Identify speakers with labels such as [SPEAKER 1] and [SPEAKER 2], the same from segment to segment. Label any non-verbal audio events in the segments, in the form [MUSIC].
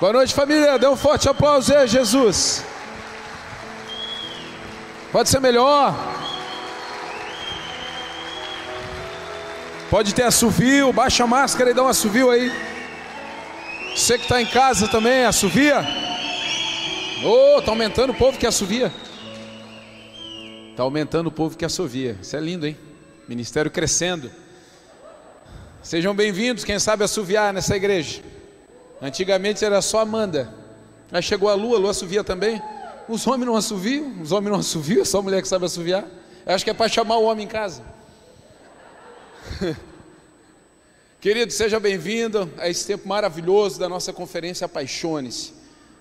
[SPEAKER 1] Boa noite, família. Dê um forte aplauso aí, Jesus. Pode ser melhor. Pode ter assovio, baixa a máscara e dá um assovio aí. Você que está em casa também, assovia. Ô, oh, tá aumentando o povo que assovia. Tá aumentando o povo que assovia. Isso é lindo, hein? Ministério crescendo. Sejam bem-vindos, quem sabe assoviar nessa igreja. Antigamente era só Amanda. Aí chegou a lua, a lua assovia também. Os homens não assoviam, os homens não assoviam, só a mulher que sabe assoviar. Eu acho que é para chamar o homem em casa. [LAUGHS] Querido, seja bem-vindo a esse tempo maravilhoso da nossa conferência Apaixone-se.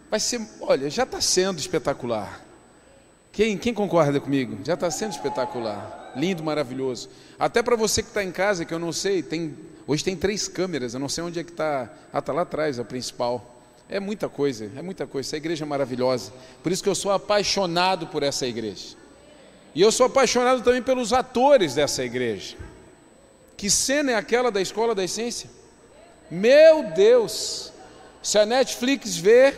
[SPEAKER 1] Vai ser, olha, já está sendo espetacular. Quem, quem concorda comigo? Já está sendo espetacular, lindo, maravilhoso. Até para você que está em casa, que eu não sei, tem Hoje tem três câmeras, eu não sei onde é que está. Ah, está lá atrás, a principal. É muita coisa, é muita coisa. Essa igreja é maravilhosa. Por isso que eu sou apaixonado por essa igreja. E eu sou apaixonado também pelos atores dessa igreja. Que cena é aquela da escola da essência? Meu Deus! Se a Netflix vê,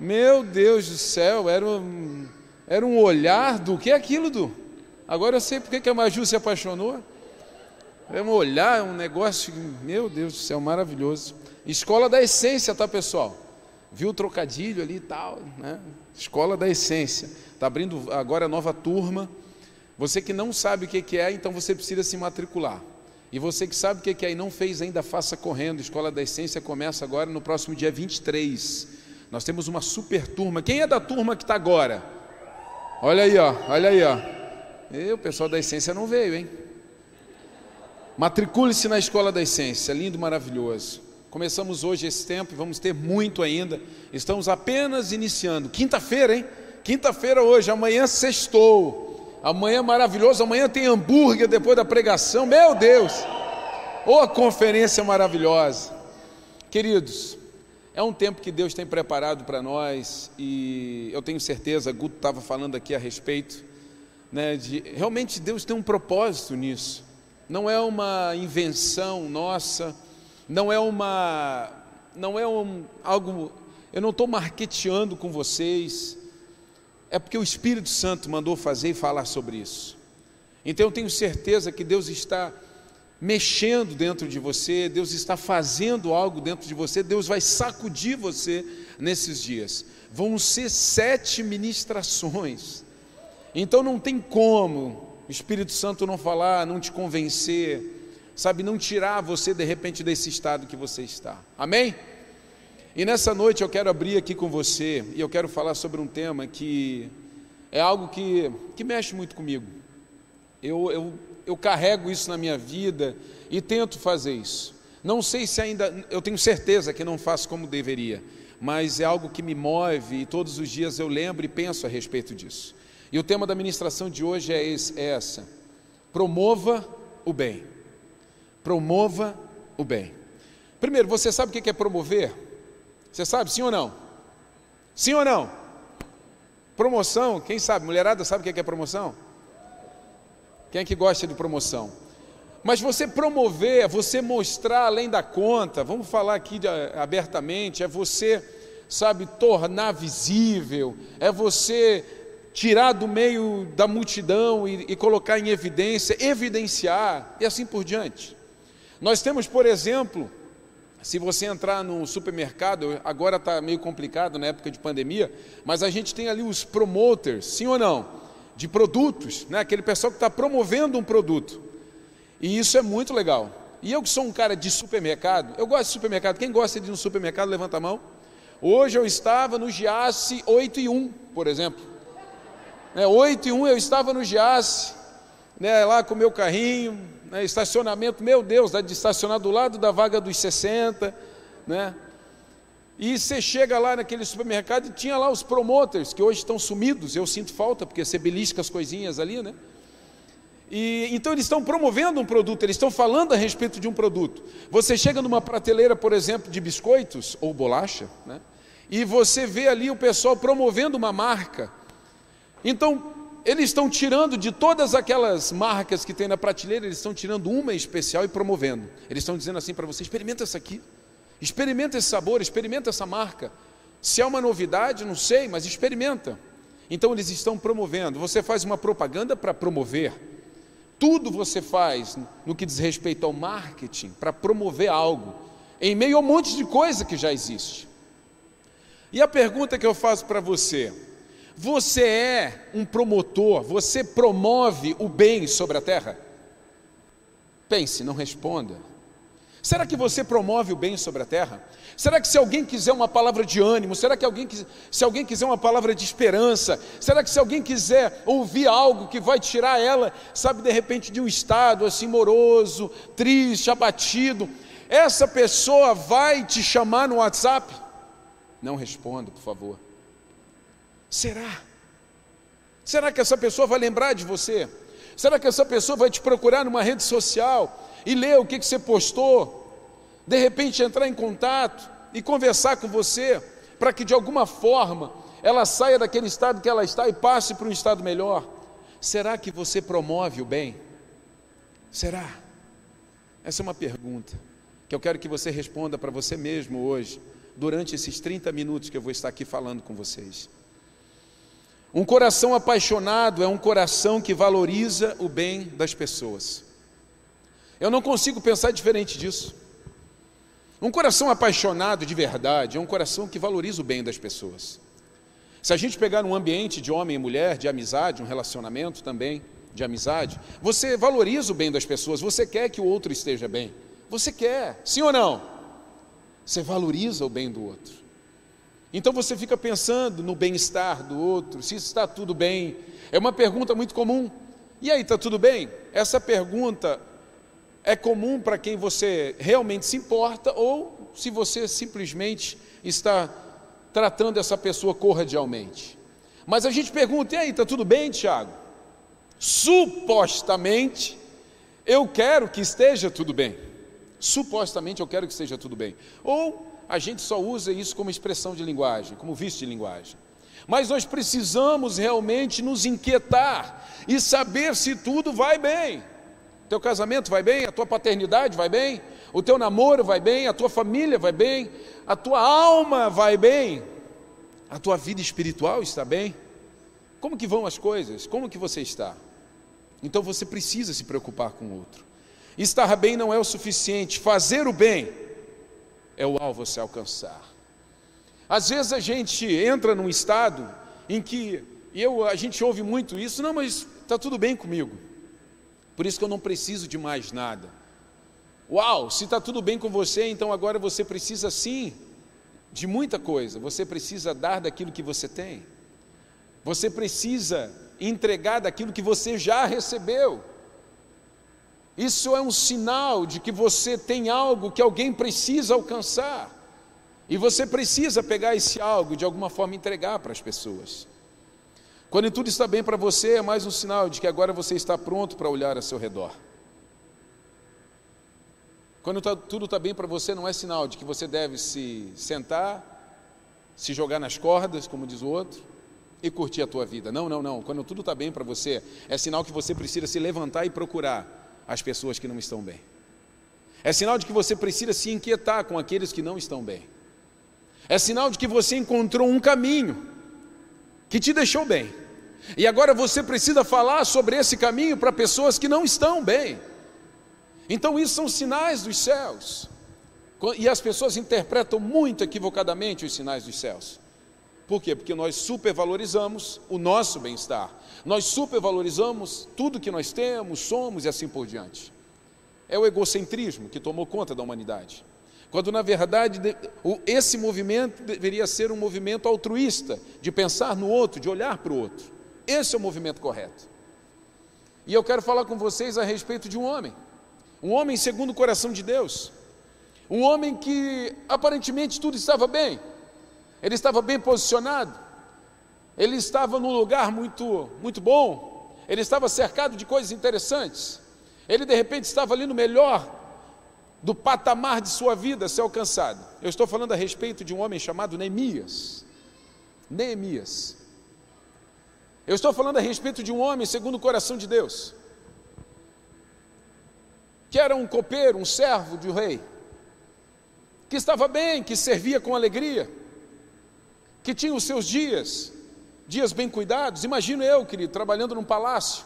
[SPEAKER 1] meu Deus do céu, era um, era um olhar do que é aquilo do. Agora eu sei porque que a Maju se apaixonou. É um olhar, um negócio, meu Deus do céu, maravilhoso. Escola da essência, tá pessoal? Viu o trocadilho ali e tal, né? Escola da essência. Está abrindo agora a nova turma. Você que não sabe o que é, então você precisa se matricular. E você que sabe o que é e não fez ainda, faça correndo. Escola da Essência começa agora no próximo dia 23. Nós temos uma super turma. Quem é da turma que está agora? Olha aí, ó. Olha aí, ó. E o pessoal da Essência não veio, hein? Matricule-se na Escola da Essência, lindo, maravilhoso. Começamos hoje esse tempo e vamos ter muito ainda. Estamos apenas iniciando. Quinta-feira, hein? Quinta-feira hoje, amanhã sextou. Amanhã é maravilhoso, amanhã tem hambúrguer depois da pregação. Meu Deus! Ô, oh, conferência maravilhosa. Queridos, é um tempo que Deus tem preparado para nós e eu tenho certeza, Guto estava falando aqui a respeito, né, de realmente Deus tem um propósito nisso não é uma invenção nossa, não é uma, não é um, algo, eu não estou marqueteando com vocês, é porque o Espírito Santo mandou fazer e falar sobre isso. Então eu tenho certeza que Deus está mexendo dentro de você, Deus está fazendo algo dentro de você, Deus vai sacudir você nesses dias. Vão ser sete ministrações. Então não tem como o Espírito Santo não falar, não te convencer, sabe, não tirar você de repente desse estado que você está. Amém? E nessa noite eu quero abrir aqui com você e eu quero falar sobre um tema que é algo que, que mexe muito comigo. Eu, eu, eu carrego isso na minha vida e tento fazer isso. Não sei se ainda, eu tenho certeza que não faço como deveria, mas é algo que me move e todos os dias eu lembro e penso a respeito disso. E o tema da ministração de hoje é, esse, é essa: promova o bem. Promova o bem. Primeiro, você sabe o que é promover? Você sabe, sim ou não? Sim ou não? Promoção, quem sabe? Mulherada sabe o que é promoção? Quem é que gosta de promoção? Mas você promover, você mostrar além da conta, vamos falar aqui abertamente, é você, sabe, tornar visível, é você tirar do meio da multidão e, e, colocar em evidência, evidenciar e assim por diante. Nós temos, por exemplo, se você entrar no supermercado, agora está meio complicado na época de pandemia, mas a gente tem ali os promoters, sim ou não, de produtos, né? aquele pessoal que está promovendo um produto. E isso é muito legal. E eu que sou um cara de supermercado, eu gosto de supermercado. Quem gosta de ir no supermercado, levanta a mão. Hoje eu estava no Giasse 8 e 1, por exemplo. Né, 8 e 1 eu estava no Giasse, né, lá com o meu carrinho, né, estacionamento, meu Deus, dá de estacionar do lado da vaga dos 60, né? E você chega lá naquele supermercado e tinha lá os promoters, que hoje estão sumidos, eu sinto falta, porque você belisca as coisinhas ali, né? E, então eles estão promovendo um produto, eles estão falando a respeito de um produto. Você chega numa prateleira, por exemplo, de biscoitos ou bolacha, né? E você vê ali o pessoal promovendo uma marca. Então, eles estão tirando de todas aquelas marcas que tem na prateleira, eles estão tirando uma especial e promovendo. Eles estão dizendo assim para você: experimenta essa aqui. Experimenta esse sabor, experimenta essa marca. Se é uma novidade, não sei, mas experimenta. Então eles estão promovendo. Você faz uma propaganda para promover. Tudo você faz no que diz respeito ao marketing para promover algo, em meio a um monte de coisa que já existe. E a pergunta que eu faço para você: você é um promotor, você promove o bem sobre a terra? Pense, não responda. Será que você promove o bem sobre a terra? Será que se alguém quiser uma palavra de ânimo, será que alguém, se alguém quiser uma palavra de esperança, será que se alguém quiser ouvir algo que vai tirar ela, sabe, de repente de um estado assim moroso, triste, abatido, essa pessoa vai te chamar no WhatsApp? Não responda, por favor. Será? Será que essa pessoa vai lembrar de você? Será que essa pessoa vai te procurar numa rede social e ler o que, que você postou? De repente entrar em contato e conversar com você, para que de alguma forma ela saia daquele estado que ela está e passe para um estado melhor? Será que você promove o bem? Será? Essa é uma pergunta que eu quero que você responda para você mesmo hoje, durante esses 30 minutos que eu vou estar aqui falando com vocês. Um coração apaixonado é um coração que valoriza o bem das pessoas. Eu não consigo pensar diferente disso. Um coração apaixonado de verdade é um coração que valoriza o bem das pessoas. Se a gente pegar um ambiente de homem e mulher, de amizade, um relacionamento também de amizade, você valoriza o bem das pessoas, você quer que o outro esteja bem. Você quer, sim ou não? Você valoriza o bem do outro. Então você fica pensando no bem-estar do outro, se está tudo bem. É uma pergunta muito comum. E aí, está tudo bem? Essa pergunta é comum para quem você realmente se importa ou se você simplesmente está tratando essa pessoa cordialmente. Mas a gente pergunta: e aí, está tudo bem, Tiago? Supostamente, eu quero que esteja tudo bem. Supostamente eu quero que esteja tudo bem. Ou a gente só usa isso como expressão de linguagem, como vício de linguagem. Mas nós precisamos realmente nos inquietar e saber se tudo vai bem. Teu casamento vai bem, a tua paternidade vai bem, o teu namoro vai bem, a tua família vai bem, a tua alma vai bem, a tua vida espiritual está bem. Como que vão as coisas? Como que você está? Então você precisa se preocupar com o outro. Estar bem não é o suficiente, fazer o bem é o alvo a se alcançar. Às vezes a gente entra num estado em que, eu, a gente ouve muito isso, não, mas está tudo bem comigo, por isso que eu não preciso de mais nada. Uau, se está tudo bem com você, então agora você precisa sim de muita coisa, você precisa dar daquilo que você tem, você precisa entregar daquilo que você já recebeu. Isso é um sinal de que você tem algo que alguém precisa alcançar. E você precisa pegar esse algo e de alguma forma entregar para as pessoas. Quando tudo está bem para você, é mais um sinal de que agora você está pronto para olhar a seu redor. Quando tá, tudo está bem para você, não é sinal de que você deve se sentar, se jogar nas cordas, como diz o outro, e curtir a tua vida. Não, não, não. Quando tudo está bem para você, é sinal que você precisa se levantar e procurar as pessoas que não estão bem. É sinal de que você precisa se inquietar com aqueles que não estão bem. É sinal de que você encontrou um caminho que te deixou bem. E agora você precisa falar sobre esse caminho para pessoas que não estão bem. Então, isso são sinais dos céus. E as pessoas interpretam muito equivocadamente os sinais dos céus. Por quê? Porque nós supervalorizamos o nosso bem-estar. Nós supervalorizamos tudo que nós temos, somos e assim por diante. É o egocentrismo que tomou conta da humanidade. Quando na verdade esse movimento deveria ser um movimento altruísta, de pensar no outro, de olhar para o outro. Esse é o movimento correto. E eu quero falar com vocês a respeito de um homem, um homem segundo o coração de Deus, um homem que aparentemente tudo estava bem, ele estava bem posicionado, ele estava num lugar muito, muito bom, ele estava cercado de coisas interessantes, ele de repente estava ali no melhor do patamar de sua vida ser alcançado. Eu estou falando a respeito de um homem chamado Neemias. Neemias. Eu estou falando a respeito de um homem segundo o coração de Deus, que era um copeiro, um servo de um rei que estava bem, que servia com alegria, que tinha os seus dias, dias bem cuidados. Imagino eu, querido, trabalhando num palácio,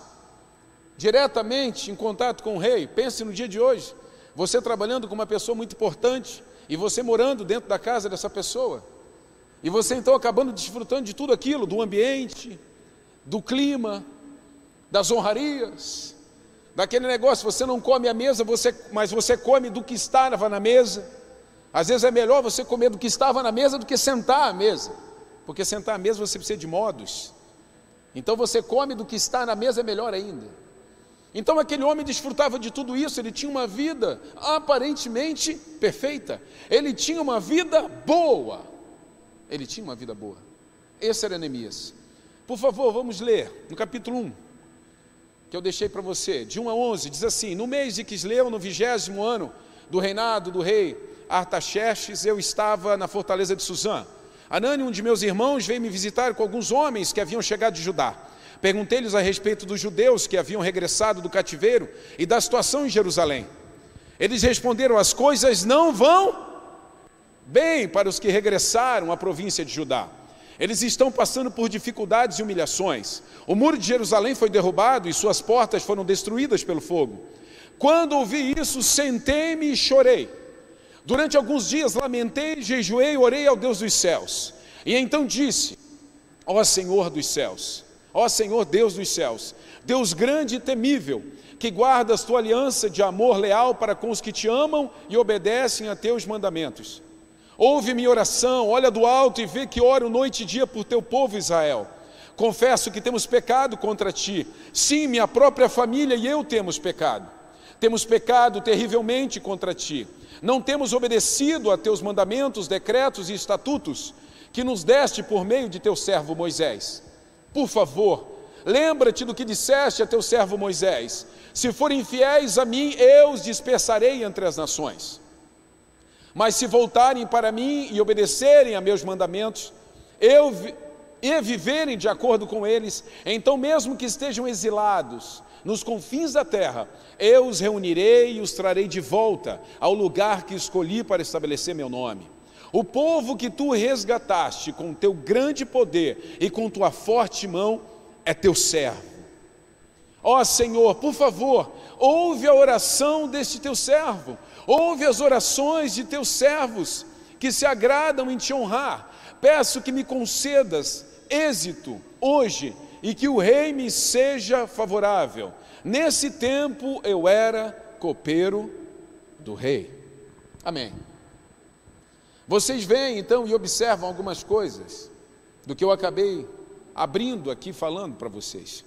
[SPEAKER 1] diretamente em contato com o rei. Pense no dia de hoje, você trabalhando com uma pessoa muito importante e você morando dentro da casa dessa pessoa. E você então acabando desfrutando de tudo aquilo, do ambiente, do clima, das honrarias, daquele negócio, você não come a mesa, você, mas você come do que estava na mesa. Às vezes é melhor você comer do que estava na mesa do que sentar à mesa, porque sentar à mesa você precisa de modos. Então você come do que está na mesa é melhor ainda. Então aquele homem desfrutava de tudo isso, ele tinha uma vida aparentemente perfeita, ele tinha uma vida boa. Ele tinha uma vida boa. Esse era Neemias. Por favor, vamos ler no capítulo 1, que eu deixei para você, de 1 a 11, diz assim: No mês de Quisleu, no vigésimo ano do reinado do rei Artaxerxes, eu estava na fortaleza de Suzã. Anani, um de meus irmãos, veio me visitar com alguns homens que haviam chegado de Judá. Perguntei-lhes a respeito dos judeus que haviam regressado do cativeiro e da situação em Jerusalém. Eles responderam: As coisas não vão bem para os que regressaram à província de Judá. Eles estão passando por dificuldades e humilhações. O muro de Jerusalém foi derrubado e suas portas foram destruídas pelo fogo. Quando ouvi isso, sentei-me e chorei. Durante alguns dias lamentei, jejuei, orei ao Deus dos céus. E então disse: Ó Senhor dos céus, Ó Senhor Deus dos céus, Deus grande e temível, que guardas tua aliança de amor leal para com os que te amam e obedecem a teus mandamentos. Ouve minha oração, olha do alto e vê que oro noite e dia por teu povo Israel. Confesso que temos pecado contra ti. Sim, minha própria família e eu temos pecado. Temos pecado terrivelmente contra ti. Não temos obedecido a teus mandamentos, decretos e estatutos que nos deste por meio de teu servo Moisés. Por favor, lembra-te do que disseste a teu servo Moisés: se forem fiéis a mim, eu os dispersarei entre as nações. Mas se voltarem para mim e obedecerem a meus mandamentos, eu e viverem de acordo com eles, então mesmo que estejam exilados nos confins da terra, eu os reunirei e os trarei de volta ao lugar que escolhi para estabelecer meu nome. O povo que tu resgataste com teu grande poder e com tua forte mão é teu servo. Ó Senhor, por favor, ouve a oração deste teu servo, ouve as orações de teus servos que se agradam em te honrar. Peço que me concedas êxito hoje e que o rei me seja favorável. Nesse tempo eu era copeiro do rei. Amém. Vocês veem então e observam algumas coisas do que eu acabei abrindo aqui falando para vocês.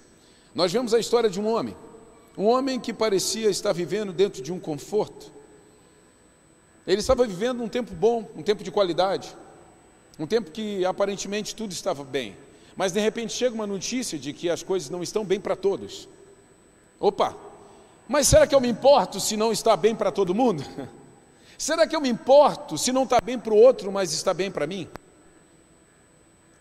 [SPEAKER 1] Nós vemos a história de um homem, um homem que parecia estar vivendo dentro de um conforto. Ele estava vivendo um tempo bom, um tempo de qualidade, um tempo que aparentemente tudo estava bem, mas de repente chega uma notícia de que as coisas não estão bem para todos. Opa, mas será que eu me importo se não está bem para todo mundo? [LAUGHS] Será que eu me importo se não está bem para o outro, mas está bem para mim?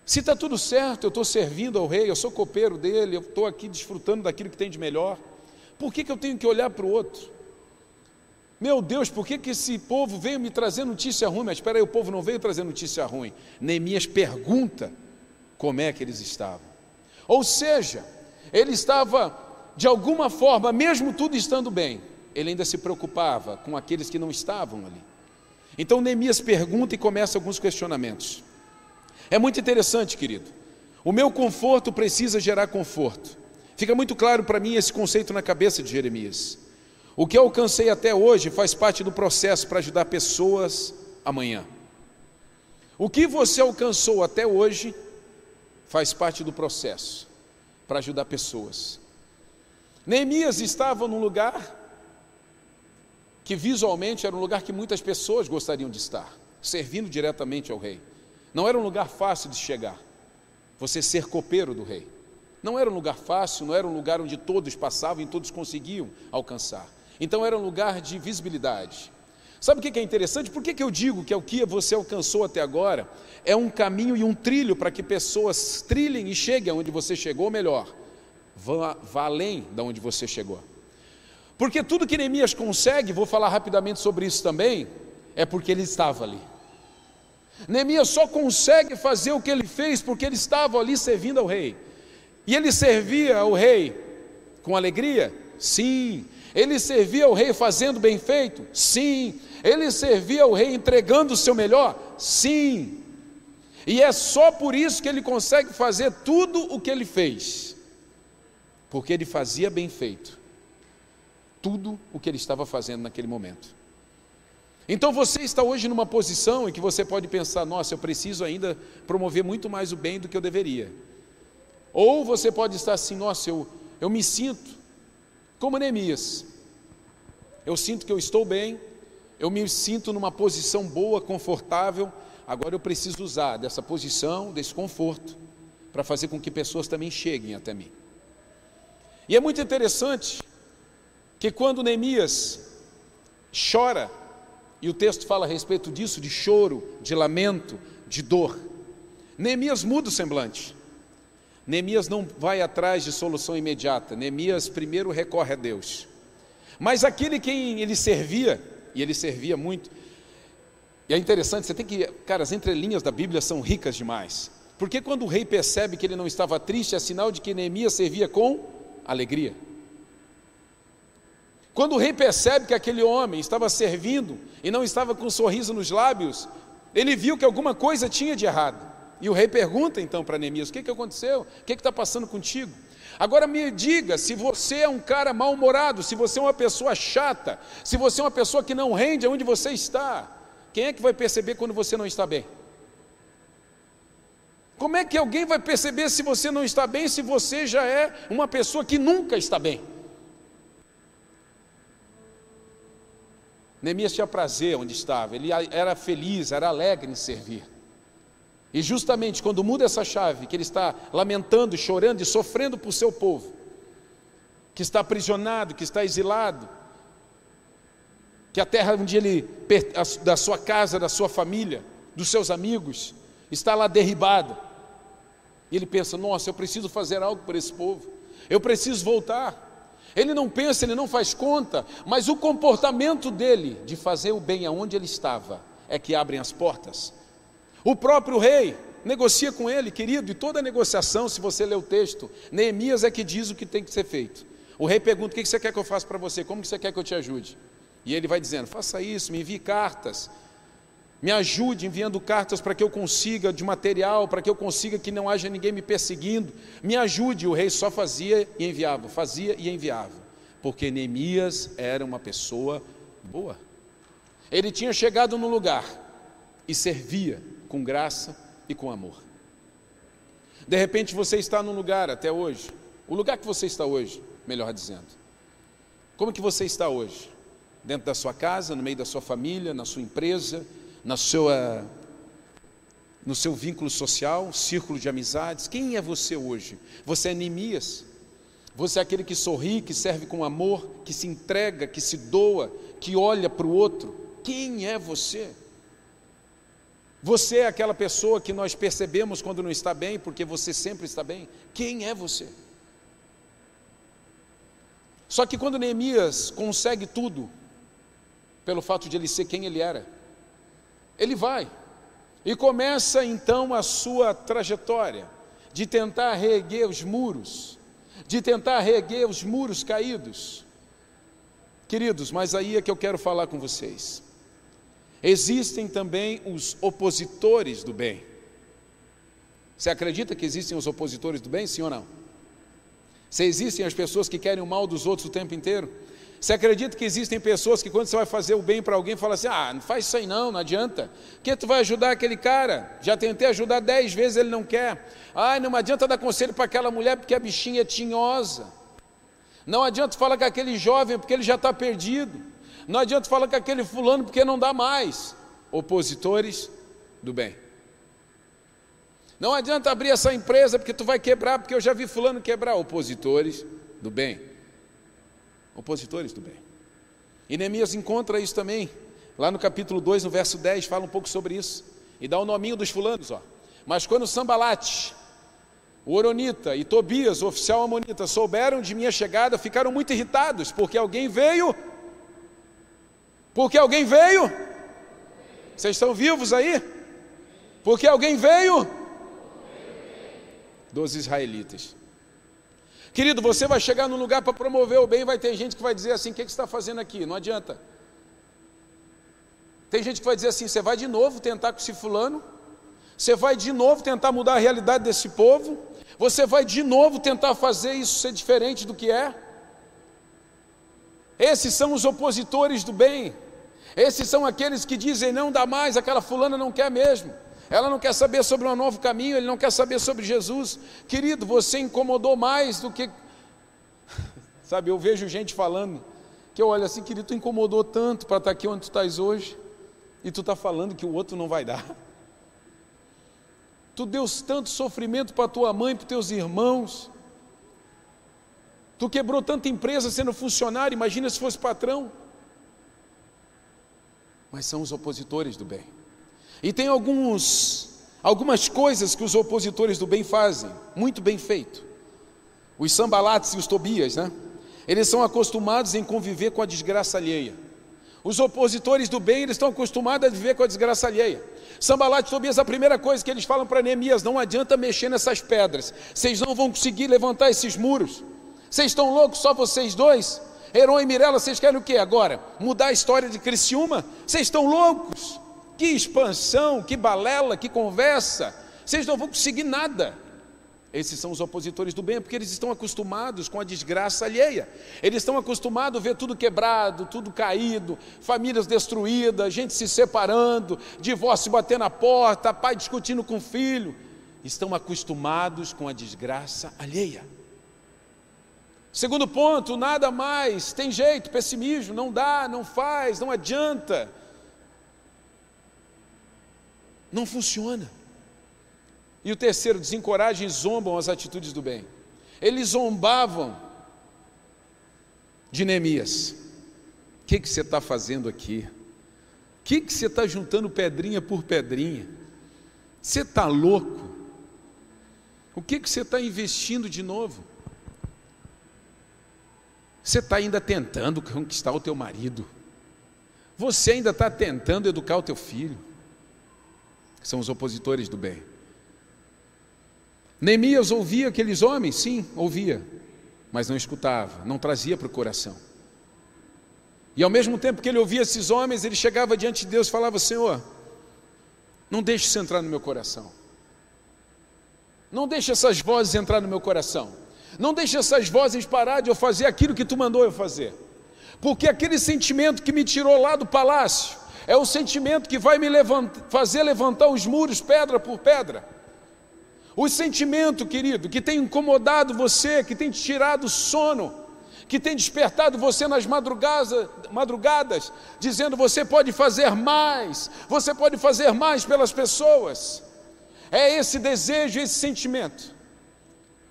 [SPEAKER 1] Se está tudo certo, eu estou servindo ao rei, eu sou copeiro dele, eu estou aqui desfrutando daquilo que tem de melhor, por que, que eu tenho que olhar para o outro? Meu Deus, por que, que esse povo veio me trazer notícia ruim? Mas espera aí, o povo não veio trazer notícia ruim. Neemias pergunta como é que eles estavam. Ou seja, ele estava, de alguma forma, mesmo tudo estando bem, ele ainda se preocupava com aqueles que não estavam ali. Então Neemias pergunta e começa alguns questionamentos. É muito interessante, querido. O meu conforto precisa gerar conforto. Fica muito claro para mim esse conceito na cabeça de Jeremias. O que eu alcancei até hoje faz parte do processo para ajudar pessoas amanhã. O que você alcançou até hoje faz parte do processo para ajudar pessoas. Neemias estava num lugar que visualmente era um lugar que muitas pessoas gostariam de estar, servindo diretamente ao rei. Não era um lugar fácil de chegar, você ser copeiro do rei. Não era um lugar fácil, não era um lugar onde todos passavam e todos conseguiam alcançar. Então era um lugar de visibilidade. Sabe o que é interessante? Por que eu digo que é o que você alcançou até agora é um caminho e um trilho para que pessoas trilhem e cheguem aonde você chegou, ou melhor, vá, vá além de onde você chegou. Porque tudo que Neemias consegue, vou falar rapidamente sobre isso também, é porque ele estava ali. Neemias só consegue fazer o que ele fez porque ele estava ali servindo ao rei. E ele servia ao rei com alegria? Sim. Ele servia ao rei fazendo bem feito? Sim. Ele servia ao rei entregando o seu melhor? Sim. E é só por isso que ele consegue fazer tudo o que ele fez, porque ele fazia bem feito tudo o que ele estava fazendo naquele momento. Então você está hoje numa posição em que você pode pensar: nossa, eu preciso ainda promover muito mais o bem do que eu deveria. Ou você pode estar assim: nossa, eu, eu me sinto como Neemias. Eu sinto que eu estou bem, eu me sinto numa posição boa, confortável. Agora eu preciso usar dessa posição, desse conforto, para fazer com que pessoas também cheguem até mim. E é muito interessante que quando Neemias chora, e o texto fala a respeito disso, de choro, de lamento, de dor, Neemias muda o semblante. Neemias não vai atrás de solução imediata, Neemias primeiro recorre a Deus. Mas aquele quem ele servia, e ele servia muito, e é interessante, você tem que, cara, as entrelinhas da Bíblia são ricas demais. Porque quando o rei percebe que ele não estava triste, é sinal de que Neemias servia com alegria. Quando o rei percebe que aquele homem estava servindo e não estava com um sorriso nos lábios, ele viu que alguma coisa tinha de errado. E o rei pergunta então para Neemias: O que, que aconteceu? O que está passando contigo? Agora me diga se você é um cara mal-humorado, se você é uma pessoa chata, se você é uma pessoa que não rende aonde você está. Quem é que vai perceber quando você não está bem? Como é que alguém vai perceber se você não está bem se você já é uma pessoa que nunca está bem? Neemias tinha prazer onde estava, ele era feliz, era alegre em servir. E justamente quando muda essa chave, que ele está lamentando, chorando e sofrendo por seu povo, que está aprisionado, que está exilado, que a terra onde ele, da sua casa, da sua família, dos seus amigos, está lá derribada. E ele pensa: nossa, eu preciso fazer algo por esse povo, eu preciso voltar. Ele não pensa, ele não faz conta, mas o comportamento dele de fazer o bem aonde ele estava é que abrem as portas. O próprio rei negocia com ele, querido, e toda negociação, se você ler o texto, Neemias é que diz o que tem que ser feito. O rei pergunta: o que você quer que eu faça para você? Como você quer que eu te ajude? E ele vai dizendo: faça isso, me envie cartas, me ajude enviando cartas para que eu consiga de material, para que eu consiga que não haja ninguém me perseguindo. Me ajude. O rei só fazia e enviava, fazia e enviava, porque Neemias era uma pessoa boa. Ele tinha chegado no lugar e servia com graça e com amor. De repente você está num lugar até hoje, o lugar que você está hoje, melhor dizendo. Como que você está hoje? Dentro da sua casa, no meio da sua família, na sua empresa, na sua, no seu vínculo social, círculo de amizades. Quem é você hoje? Você é Neemias? Você é aquele que sorri, que serve com amor, que se entrega, que se doa, que olha para o outro. Quem é você? Você é aquela pessoa que nós percebemos quando não está bem, porque você sempre está bem. Quem é você? Só que quando Neemias consegue tudo, pelo fato de ele ser quem ele era, ele vai e começa então a sua trajetória de tentar reerguer os muros, de tentar reerguer os muros caídos. Queridos, mas aí é que eu quero falar com vocês. Existem também os opositores do bem. Você acredita que existem os opositores do bem, sim ou não? Se existem as pessoas que querem o mal dos outros o tempo inteiro? Você acredita que existem pessoas que quando você vai fazer o bem para alguém, fala assim: ah, não faz isso aí não, não adianta. Que tu vai ajudar aquele cara? Já tentei ajudar dez vezes, ele não quer. Ah, não adianta dar conselho para aquela mulher porque a bichinha é tinhosa. Não adianta falar com aquele jovem porque ele já está perdido. Não adianta falar com aquele fulano porque não dá mais. Opositores do bem. Não adianta abrir essa empresa porque tu vai quebrar, porque eu já vi fulano quebrar. Opositores do bem opositores do bem. E Neemias encontra isso também, lá no capítulo 2, no verso 10, fala um pouco sobre isso, e dá o nominho dos fulanos, ó. Mas quando Sambalate, o Oronita e Tobias, o oficial amonita, souberam de minha chegada, ficaram muito irritados, porque alguém veio, porque alguém veio Vocês estão vivos aí? Porque alguém veio dos israelitas. Querido, você vai chegar num lugar para promover o bem, vai ter gente que vai dizer assim: o que, que você está fazendo aqui? Não adianta. Tem gente que vai dizer assim: você vai de novo tentar com esse fulano, você vai de novo tentar mudar a realidade desse povo, você vai de novo tentar fazer isso ser diferente do que é. Esses são os opositores do bem, esses são aqueles que dizem: não dá mais, aquela fulana não quer mesmo. Ela não quer saber sobre um novo caminho, ele não quer saber sobre Jesus. Querido, você incomodou mais do que. [LAUGHS] Sabe, eu vejo gente falando que eu olho assim, querido, tu incomodou tanto para estar aqui onde tu estás hoje, e tu está falando que o outro não vai dar. Tu deu tanto sofrimento para tua mãe, para teus irmãos. Tu quebrou tanta empresa sendo funcionário, imagina se fosse patrão. Mas são os opositores do bem. E tem alguns, algumas coisas que os opositores do bem fazem, muito bem feito. Os sambalates e os tobias, né? Eles são acostumados em conviver com a desgraça alheia. Os opositores do bem, eles estão acostumados a viver com a desgraça alheia. Sambalat e Tobias, a primeira coisa que eles falam para Neemias, não adianta mexer nessas pedras, vocês não vão conseguir levantar esses muros. Vocês estão loucos, só vocês dois? Heron e Mirella, vocês querem o que agora? Mudar a história de Criciúma? Vocês estão loucos? Que expansão, que balela, que conversa. Vocês não vão conseguir nada. Esses são os opositores do bem, porque eles estão acostumados com a desgraça alheia. Eles estão acostumados a ver tudo quebrado, tudo caído, famílias destruídas, gente se separando, divórcio batendo na porta, pai discutindo com o filho. Estão acostumados com a desgraça alheia. Segundo ponto, nada mais tem jeito, pessimismo, não dá, não faz, não adianta não funciona. E o terceiro, desencorajam e zombam as atitudes do bem. Eles zombavam de Neemias. O que, que você está fazendo aqui? O que, que você está juntando pedrinha por pedrinha? Você está louco? O que, que você está investindo de novo? Você está ainda tentando conquistar o teu marido. Você ainda está tentando educar o teu filho são os opositores do bem. Neemias ouvia aqueles homens? Sim, ouvia, mas não escutava, não trazia para o coração. E ao mesmo tempo que ele ouvia esses homens, ele chegava diante de Deus e falava: Senhor, não deixe isso entrar no meu coração. Não deixe essas vozes entrar no meu coração. Não deixe essas vozes parar de eu fazer aquilo que tu mandou eu fazer. Porque aquele sentimento que me tirou lá do palácio, é o sentimento que vai me levantar, fazer levantar os muros pedra por pedra. O sentimento, querido, que tem incomodado você, que tem te tirado o sono, que tem despertado você nas madrugadas, madrugadas, dizendo você pode fazer mais, você pode fazer mais pelas pessoas. É esse desejo, esse sentimento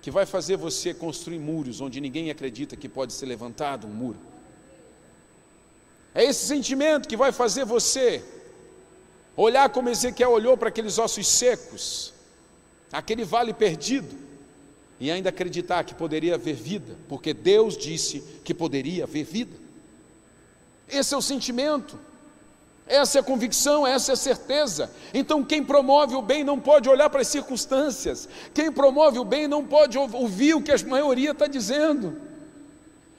[SPEAKER 1] que vai fazer você construir muros onde ninguém acredita que pode ser levantado um muro. É esse sentimento que vai fazer você olhar como Ezequiel olhou para aqueles ossos secos, aquele vale perdido, e ainda acreditar que poderia haver vida, porque Deus disse que poderia haver vida. Esse é o sentimento, essa é a convicção, essa é a certeza. Então, quem promove o bem não pode olhar para as circunstâncias, quem promove o bem não pode ouvir o que a maioria está dizendo.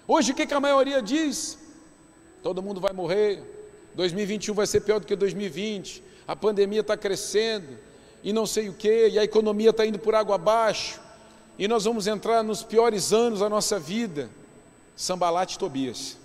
[SPEAKER 1] Hoje, o que, que a maioria diz? todo mundo vai morrer, 2021 vai ser pior do que 2020, a pandemia está crescendo, e não sei o que, e a economia está indo por água abaixo, e nós vamos entrar nos piores anos da nossa vida. Sambalate Tobias.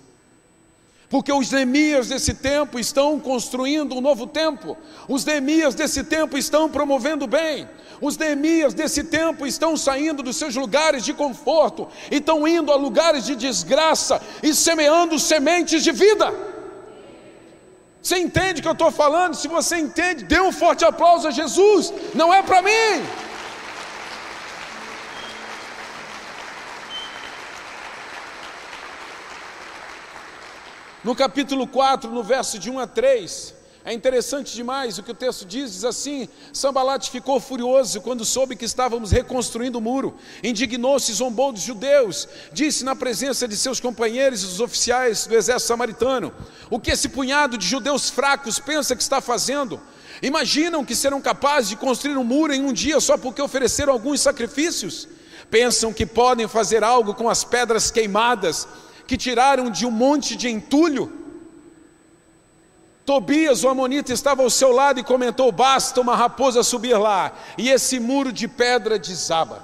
[SPEAKER 1] Porque os Neemias desse tempo estão construindo um novo tempo, os Neemias desse tempo estão promovendo bem, os Neemias desse tempo estão saindo dos seus lugares de conforto, e estão indo a lugares de desgraça e semeando sementes de vida. Você entende o que eu estou falando? Se você entende, dê um forte aplauso a Jesus, não é para mim. No capítulo 4, no verso de 1 a 3, É interessante demais o que o texto diz, diz assim: Sambalate ficou furioso quando soube que estávamos reconstruindo o muro, indignou-se, zombou dos judeus, disse na presença de seus companheiros e dos oficiais do exército samaritano: O que esse punhado de judeus fracos pensa que está fazendo? Imaginam que serão capazes de construir um muro em um dia só porque ofereceram alguns sacrifícios? Pensam que podem fazer algo com as pedras queimadas que tiraram de um monte de entulho? Tobias, o Amonita, estava ao seu lado e comentou: Basta uma raposa subir lá, e esse muro de pedra desaba.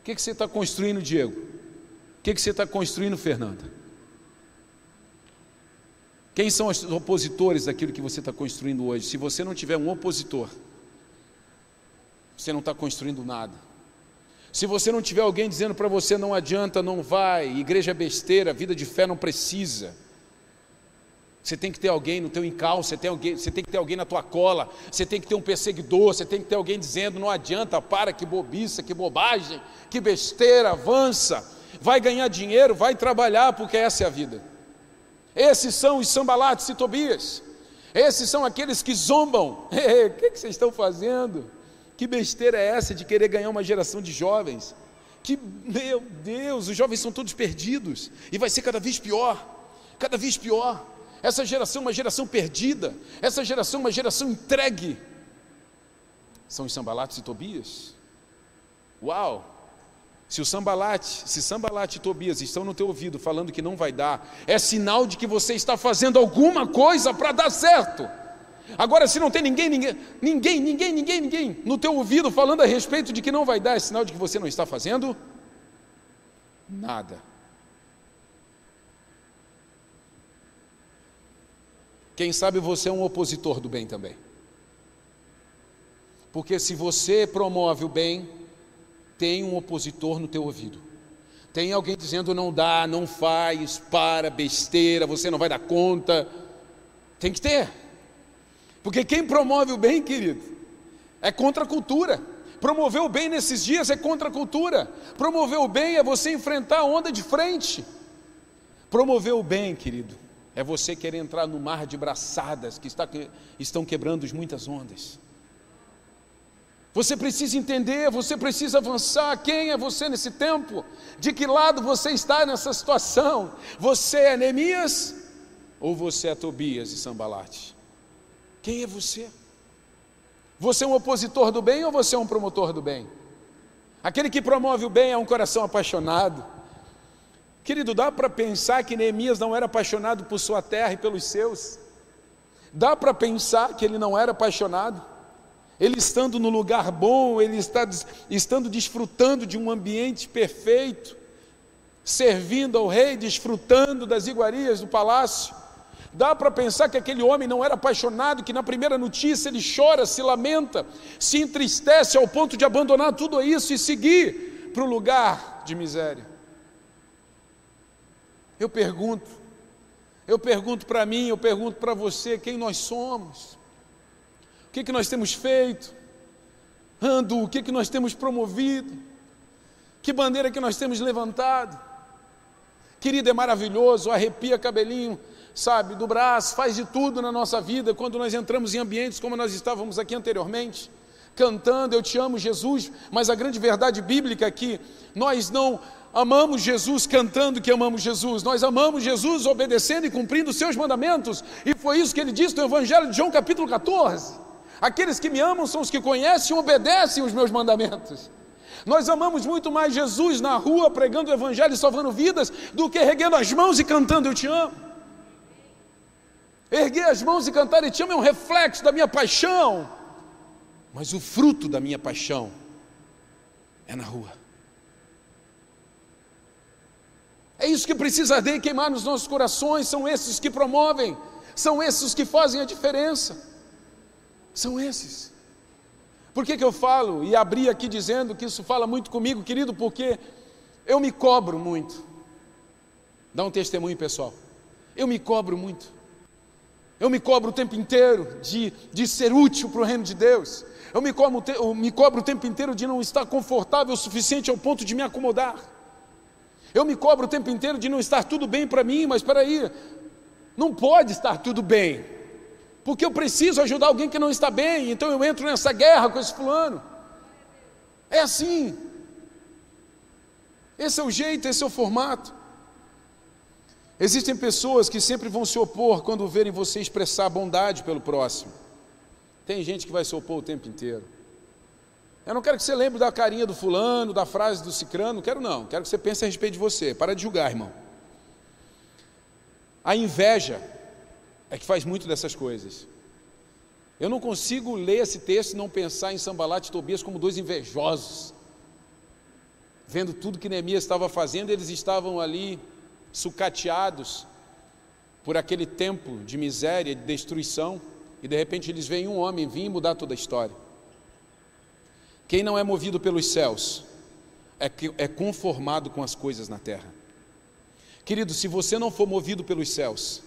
[SPEAKER 1] O que, que você está construindo, Diego? O que, que você está construindo, Fernanda? Quem são os opositores daquilo que você está construindo hoje? Se você não tiver um opositor, você não está construindo nada. Se você não tiver alguém dizendo para você não adianta, não vai, igreja é besteira, vida de fé não precisa. Você tem que ter alguém no teu encalço, você tem, alguém, você tem que ter alguém na tua cola, você tem que ter um perseguidor, você tem que ter alguém dizendo não adianta, para, que bobiça, que bobagem, que besteira, avança, vai ganhar dinheiro, vai trabalhar, porque essa é a vida. Esses são os sambalates e Tobias. Esses são aqueles que zombam. [LAUGHS] O que, que vocês estão fazendo? Que besteira é essa de querer ganhar uma geração de jovens? Que, meu Deus, os jovens são todos perdidos e vai ser cada vez pior, cada vez pior. Essa geração é uma geração perdida, essa geração é uma geração entregue. São os Sambalates e Tobias. Uau! Se o Sambalate, se Sambalate e Tobias estão no teu ouvido falando que não vai dar, é sinal de que você está fazendo alguma coisa para dar certo. Agora, se não tem ninguém, ninguém, ninguém, ninguém, ninguém, ninguém no teu ouvido falando a respeito de que não vai dar, é sinal de que você não está fazendo nada. Quem sabe você é um opositor do bem também. Porque se você promove o bem, tem um opositor no teu ouvido. Tem alguém dizendo não dá, não faz, para, besteira, você não vai dar conta. Tem que ter. Porque quem promove o bem, querido, é contra a cultura. Promover o bem nesses dias é contra a cultura. Promover o bem é você enfrentar a onda de frente. Promover o bem, querido, é você querer entrar no mar de braçadas que está, estão quebrando muitas ondas. Você precisa entender, você precisa avançar. Quem é você nesse tempo? De que lado você está nessa situação? Você é Neemias ou você é Tobias e Sambalate? Quem é você? Você é um opositor do bem ou você é um promotor do bem? Aquele que promove o bem é um coração apaixonado. Querido, dá para pensar que Neemias não era apaixonado por sua terra e pelos seus? Dá para pensar que ele não era apaixonado? Ele estando no lugar bom, ele está estando desfrutando de um ambiente perfeito, servindo ao rei, desfrutando das iguarias do palácio. Dá para pensar que aquele homem não era apaixonado, que na primeira notícia ele chora, se lamenta, se entristece ao ponto de abandonar tudo isso e seguir para o lugar de miséria. Eu pergunto, eu pergunto para mim, eu pergunto para você quem nós somos, o que, que nós temos feito, ando, o que, que nós temos promovido, que bandeira que nós temos levantado. Querido, é maravilhoso, arrepia cabelinho sabe, do braço, faz de tudo na nossa vida quando nós entramos em ambientes como nós estávamos aqui anteriormente, cantando Eu te amo, Jesus, mas a grande verdade bíblica é que nós não amamos Jesus cantando que amamos Jesus, nós amamos Jesus obedecendo e cumprindo os seus mandamentos, e foi isso que ele disse no Evangelho de João, capítulo 14: Aqueles que me amam são os que conhecem e obedecem os meus mandamentos. Nós amamos muito mais Jesus na rua pregando o Evangelho e salvando vidas do que erguendo as mãos e cantando Eu te amo. Erguer as mãos e cantar e te amo é um reflexo da minha paixão, mas o fruto da minha paixão é na rua. É isso que precisa arder e queimar nos nossos corações, são esses que promovem, são esses que fazem a diferença. São esses. Por que, que eu falo e abri aqui dizendo que isso fala muito comigo, querido? Porque eu me cobro muito. Dá um testemunho, pessoal. Eu me cobro muito. Eu me cobro o tempo inteiro de, de ser útil para o reino de Deus. Eu me, cobro, eu me cobro o tempo inteiro de não estar confortável o suficiente ao ponto de me acomodar. Eu me cobro o tempo inteiro de não estar tudo bem para mim, mas espera aí, Não pode estar tudo bem, porque eu preciso ajudar alguém que não está bem, então eu entro nessa guerra com esse fulano. É assim. Esse é o jeito, esse é o formato. Existem pessoas que sempre vão se opor quando verem você expressar bondade pelo próximo. Tem gente que vai se opor o tempo inteiro. Eu não quero que você lembre da carinha do fulano, da frase do cicrano, não quero não. Quero que você pense a respeito de você. Para de julgar, irmão. A inveja é que faz muito dessas coisas. Eu não consigo ler esse texto e não pensar em Sambalat e Tobias como dois invejosos. Vendo tudo que Neemias estava fazendo, eles estavam ali sucateados por aquele tempo de miséria, de destruição, e de repente eles veem um homem vir mudar toda a história. Quem não é movido pelos céus é, é conformado com as coisas na terra. Querido, se você não for movido pelos céus,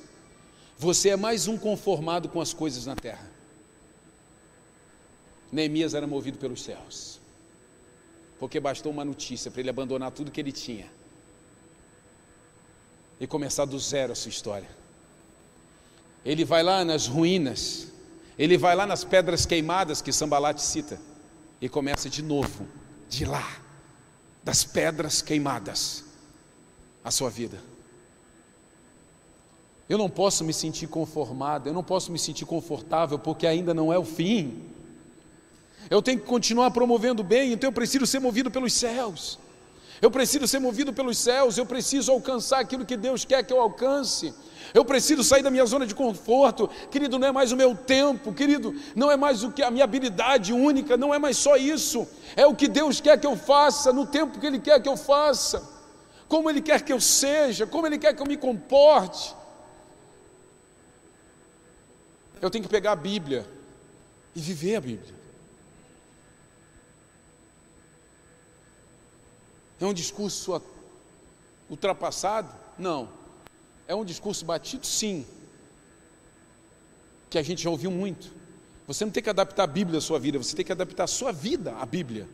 [SPEAKER 1] você é mais um conformado com as coisas na terra. Neemias era movido pelos céus, porque bastou uma notícia para ele abandonar tudo que ele tinha e começar do zero a sua história. Ele vai lá nas ruínas, ele vai lá nas pedras queimadas que Sambalat cita e começa de novo, de lá, das pedras queimadas, a sua vida. Eu não posso me sentir conformado, eu não posso me sentir confortável porque ainda não é o fim. Eu tenho que continuar promovendo o bem, então eu preciso ser movido pelos céus. Eu preciso ser movido pelos céus, eu preciso alcançar aquilo que Deus quer que eu alcance. Eu preciso sair da minha zona de conforto, querido, não é mais o meu tempo, querido, não é mais o que a minha habilidade única, não é mais só isso. É o que Deus quer que eu faça no tempo que ele quer que eu faça. Como ele quer que eu seja, como ele quer que eu me comporte. Eu tenho que pegar a Bíblia e viver a Bíblia. É um discurso ultrapassado? Não. É um discurso batido? Sim. Que a gente já ouviu muito. Você não tem que adaptar a Bíblia à sua vida, você tem que adaptar a sua vida à Bíblia.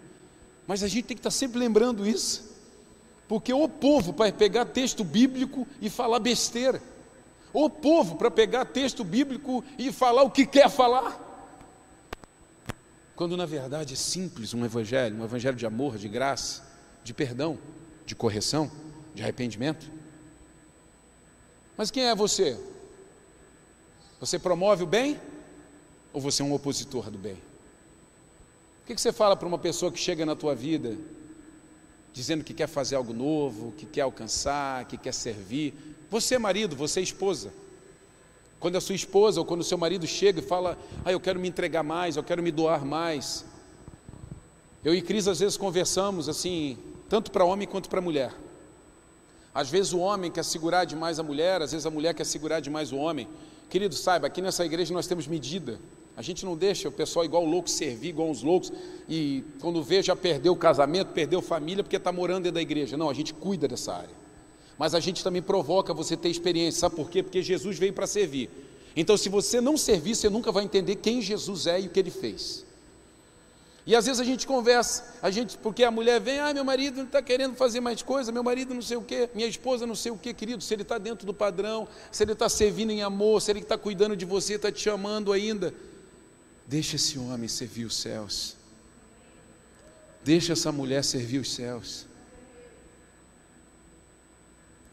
[SPEAKER 1] Mas a gente tem que estar sempre lembrando isso. Porque o povo para pegar texto bíblico e falar besteira. O povo para pegar texto bíblico e falar o que quer falar. Quando na verdade é simples um evangelho, um evangelho de amor, de graça de perdão, de correção, de arrependimento. Mas quem é você? Você promove o bem ou você é um opositor do bem? O que você fala para uma pessoa que chega na tua vida dizendo que quer fazer algo novo, que quer alcançar, que quer servir? Você é marido, você é esposa. Quando a sua esposa ou quando o seu marido chega e fala, ah, eu quero me entregar mais, eu quero me doar mais. Eu e Cris às vezes conversamos assim, tanto para homem quanto para mulher. Às vezes o homem quer segurar demais a mulher, às vezes a mulher quer segurar demais o homem. Querido, saiba, aqui nessa igreja nós temos medida. A gente não deixa o pessoal igual louco servir, igual uns loucos, e quando vê já perdeu o casamento, perdeu família porque está morando dentro da igreja. Não, a gente cuida dessa área. Mas a gente também provoca você ter experiência. Sabe por quê? Porque Jesus veio para servir. Então, se você não servir, você nunca vai entender quem Jesus é e o que ele fez. E às vezes a gente conversa, a gente, porque a mulher vem, ah, meu marido não está querendo fazer mais coisa, meu marido não sei o quê, minha esposa não sei o quê, querido, se ele está dentro do padrão, se ele está servindo em amor, se ele está cuidando de você, está te chamando ainda, deixa esse homem servir os céus. Deixa essa mulher servir os céus.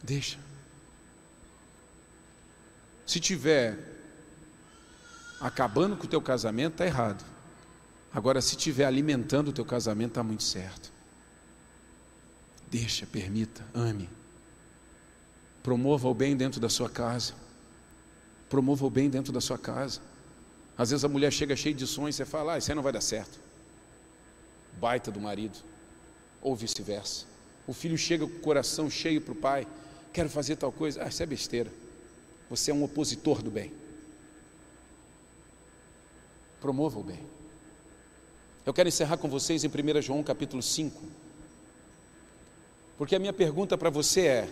[SPEAKER 1] Deixa. Se tiver acabando com o teu casamento, está errado. Agora, se estiver alimentando o teu casamento, está muito certo. Deixa, permita, ame. Promova o bem dentro da sua casa. Promova o bem dentro da sua casa. Às vezes a mulher chega cheia de sonhos e você fala, ah, isso aí não vai dar certo. Baita do marido. Ou vice-versa. O filho chega com o coração cheio para o pai, quero fazer tal coisa. Ah, isso é besteira. Você é um opositor do bem. Promova o bem. Eu quero encerrar com vocês em 1 João capítulo 5. Porque a minha pergunta para você é: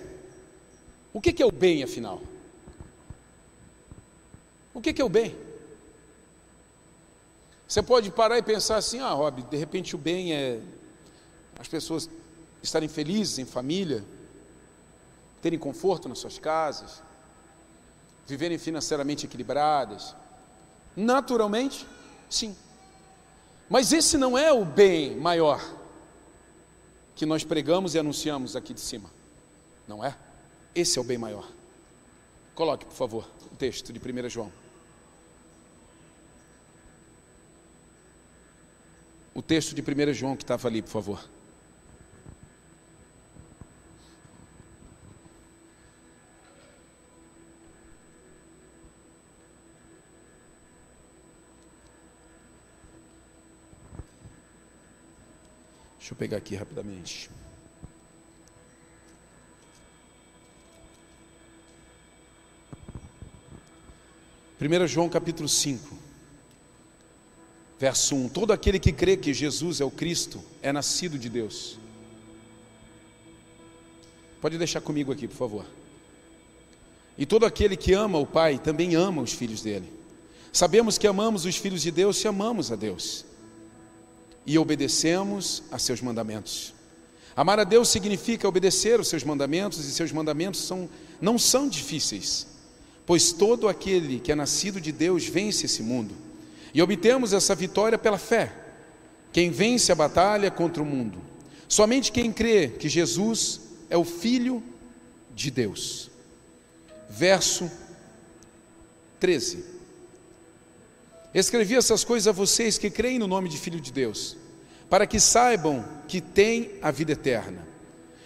[SPEAKER 1] o que é o bem afinal? O que é o bem? Você pode parar e pensar assim: ah, Rob, de repente o bem é as pessoas estarem felizes em família, terem conforto nas suas casas, viverem financeiramente equilibradas? Naturalmente, sim. Mas esse não é o bem maior que nós pregamos e anunciamos aqui de cima. Não é? Esse é o bem maior. Coloque, por favor, o texto de 1 João. O texto de 1 João que estava ali, por favor. Deixa eu pegar aqui rapidamente. 1 João capítulo 5, verso 1: Todo aquele que crê que Jesus é o Cristo é nascido de Deus. Pode deixar comigo aqui, por favor. E todo aquele que ama o Pai também ama os filhos dele. Sabemos que amamos os filhos de Deus se amamos a Deus e obedecemos a seus mandamentos. Amar a Deus significa obedecer os seus mandamentos, e seus mandamentos são, não são difíceis pois todo aquele que é nascido de Deus vence esse mundo. E obtemos essa vitória pela fé. Quem vence a batalha contra o mundo. Somente quem crê que Jesus é o Filho de Deus. Verso 13. Escrevi essas coisas a vocês que creem no nome de Filho de Deus, para que saibam que têm a vida eterna.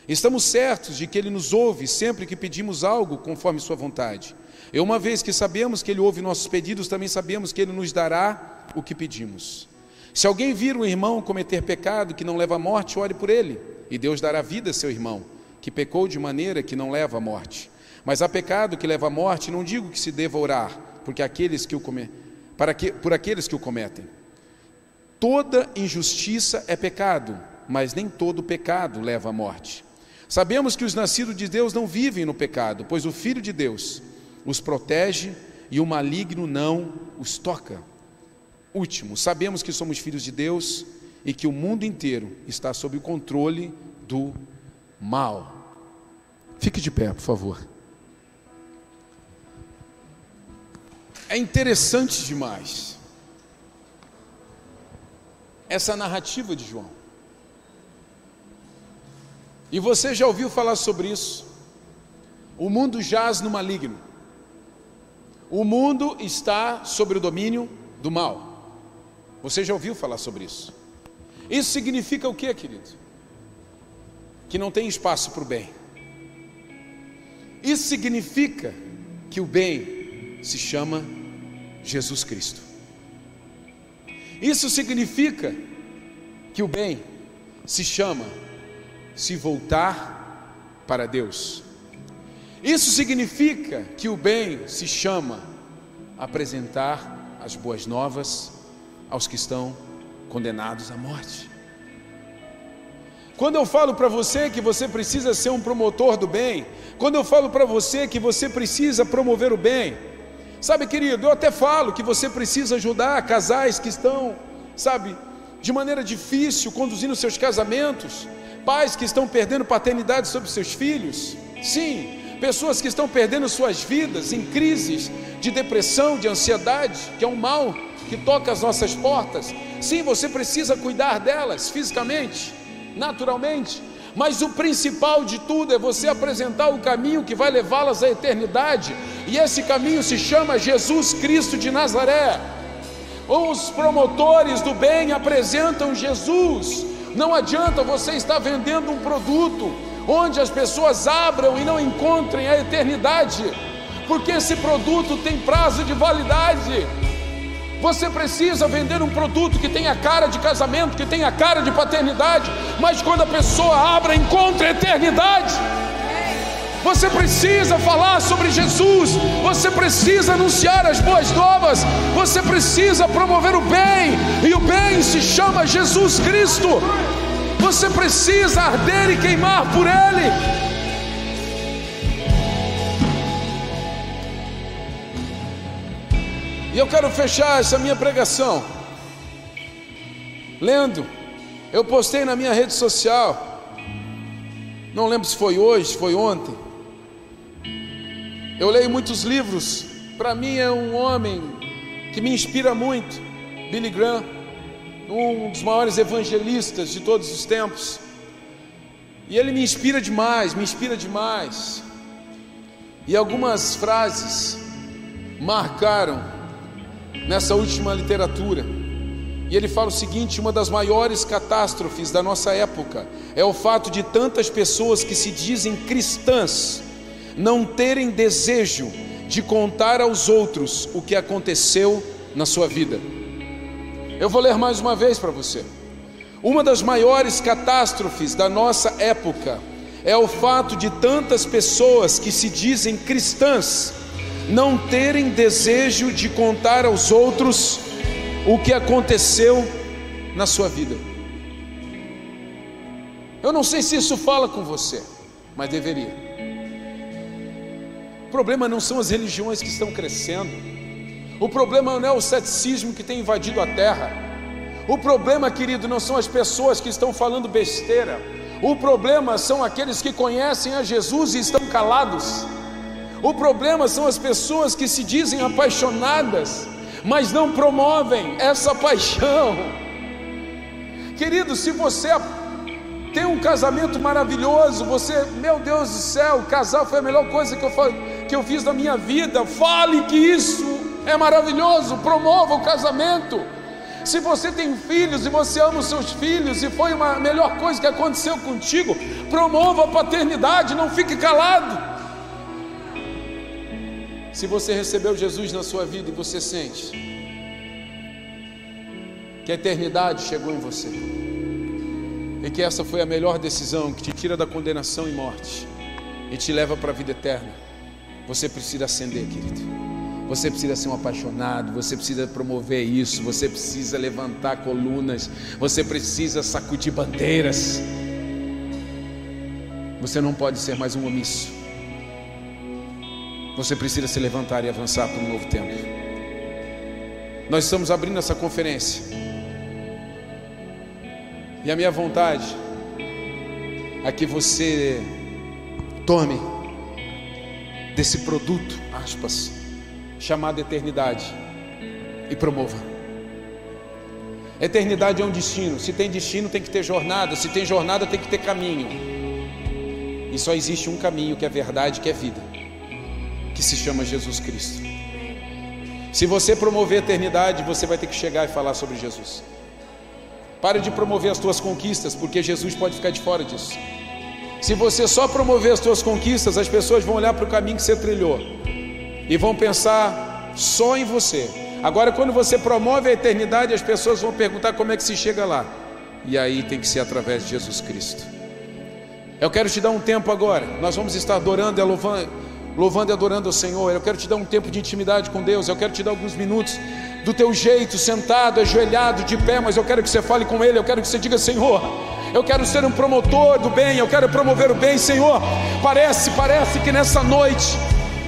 [SPEAKER 1] Estamos certos de que Ele nos ouve sempre que pedimos algo conforme Sua vontade. E uma vez que sabemos que Ele ouve nossos pedidos, também sabemos que Ele nos dará o que pedimos. Se alguém vir um irmão cometer pecado que não leva à morte, ore por ele, e Deus dará vida a seu irmão, que pecou de maneira que não leva à morte. Mas há pecado que leva à morte, não digo que se deva orar, porque aqueles que o come... para que... por aqueles que o cometem. Toda injustiça é pecado, mas nem todo pecado leva à morte. Sabemos que os nascidos de Deus não vivem no pecado, pois o Filho de Deus os protege e o maligno não os toca. Último, sabemos que somos filhos de Deus e que o mundo inteiro está sob o controle do mal. Fique de pé, por favor. É interessante demais essa narrativa de João. E você já ouviu falar sobre isso? O mundo jaz no maligno. O mundo está sob o domínio do mal. Você já ouviu falar sobre isso? Isso significa o que, querido? Que não tem espaço para o bem. Isso significa que o bem se chama Jesus Cristo. Isso significa que o bem se chama se voltar para Deus. Isso significa que o bem se chama apresentar as boas novas aos que estão condenados à morte. Quando eu falo para você que você precisa ser um promotor do bem, quando eu falo para você que você precisa promover o bem, sabe, querido, eu até falo que você precisa ajudar casais que estão, sabe, de maneira difícil conduzindo seus casamentos, pais que estão perdendo paternidade sobre seus filhos. Sim, pessoas que estão perdendo suas vidas em crises de depressão, de ansiedade, que é um mal que toca as nossas portas. Sim, você precisa cuidar delas fisicamente, naturalmente, mas o principal de tudo é você apresentar o caminho que vai levá-las à eternidade, e esse caminho se chama Jesus Cristo de Nazaré. Os promotores do bem apresentam Jesus. Não adianta você estar vendendo um produto onde as pessoas abram e não encontrem a eternidade, porque esse produto tem prazo de validade. Você precisa vender um produto que tenha cara de casamento, que tenha cara de paternidade, mas quando a pessoa abra, encontra eternidade. Você precisa falar sobre Jesus, você precisa anunciar as boas novas, você precisa promover o bem, e o bem se chama Jesus Cristo. Você precisa arder e queimar por Ele. E eu quero fechar essa minha pregação lendo. Eu postei na minha rede social. Não lembro se foi hoje, foi ontem. Eu leio muitos livros. Para mim é um homem que me inspira muito, Billy Graham, um dos maiores evangelistas de todos os tempos. E ele me inspira demais, me inspira demais. E algumas frases marcaram nessa última literatura. E ele fala o seguinte: uma das maiores catástrofes da nossa época é o fato de tantas pessoas que se dizem cristãs não terem desejo de contar aos outros o que aconteceu na sua vida. Eu vou ler mais uma vez para você. Uma das maiores catástrofes da nossa época é o fato de tantas pessoas que se dizem cristãs não terem desejo de contar aos outros o que aconteceu na sua vida. Eu não sei se isso fala com você, mas deveria. O problema não são as religiões que estão crescendo, o problema não é o ceticismo que tem invadido a terra, o problema, querido, não são as pessoas que estão falando besteira, o problema são aqueles que conhecem a Jesus e estão calados. O problema são as pessoas que se dizem apaixonadas, mas não promovem essa paixão. Querido, se você tem um casamento maravilhoso, você, meu Deus do céu, casar foi a melhor coisa que eu, que eu fiz na minha vida. Fale que isso é maravilhoso, promova o casamento. Se você tem filhos e você ama os seus filhos e foi uma melhor coisa que aconteceu contigo, promova a paternidade, não fique calado. Se você recebeu Jesus na sua vida e você sente que a eternidade chegou em você e que essa foi a melhor decisão que te tira da condenação e morte e te leva para a vida eterna, você precisa acender, querido. Você precisa ser um apaixonado, você precisa promover isso, você precisa levantar colunas, você precisa sacudir bandeiras. Você não pode ser mais um omisso. Você precisa se levantar e avançar para um novo tempo. Nós estamos abrindo essa conferência. E a minha vontade é que você tome desse produto, aspas, chamado eternidade e promova. Eternidade é um destino. Se tem destino, tem que ter jornada. Se tem jornada, tem que ter caminho. E só existe um caminho que é verdade, que é vida que se chama Jesus Cristo. Se você promover a eternidade, você vai ter que chegar e falar sobre Jesus. Pare de promover as tuas conquistas, porque Jesus pode ficar de fora disso. Se você só promover as tuas conquistas, as pessoas vão olhar para o caminho que você trilhou e vão pensar só em você. Agora, quando você promove a eternidade, as pessoas vão perguntar como é que se chega lá. E aí tem que ser através de Jesus Cristo. Eu quero te dar um tempo agora. Nós vamos estar adorando e louvando louvando e adorando ao Senhor. Eu quero te dar um tempo de intimidade com Deus. Eu quero te dar alguns minutos do teu jeito, sentado, ajoelhado, de pé, mas eu quero que você fale com Ele. Eu quero que você diga: Senhor, eu quero ser um promotor do bem. Eu quero promover o bem, Senhor. Parece, parece que nessa noite,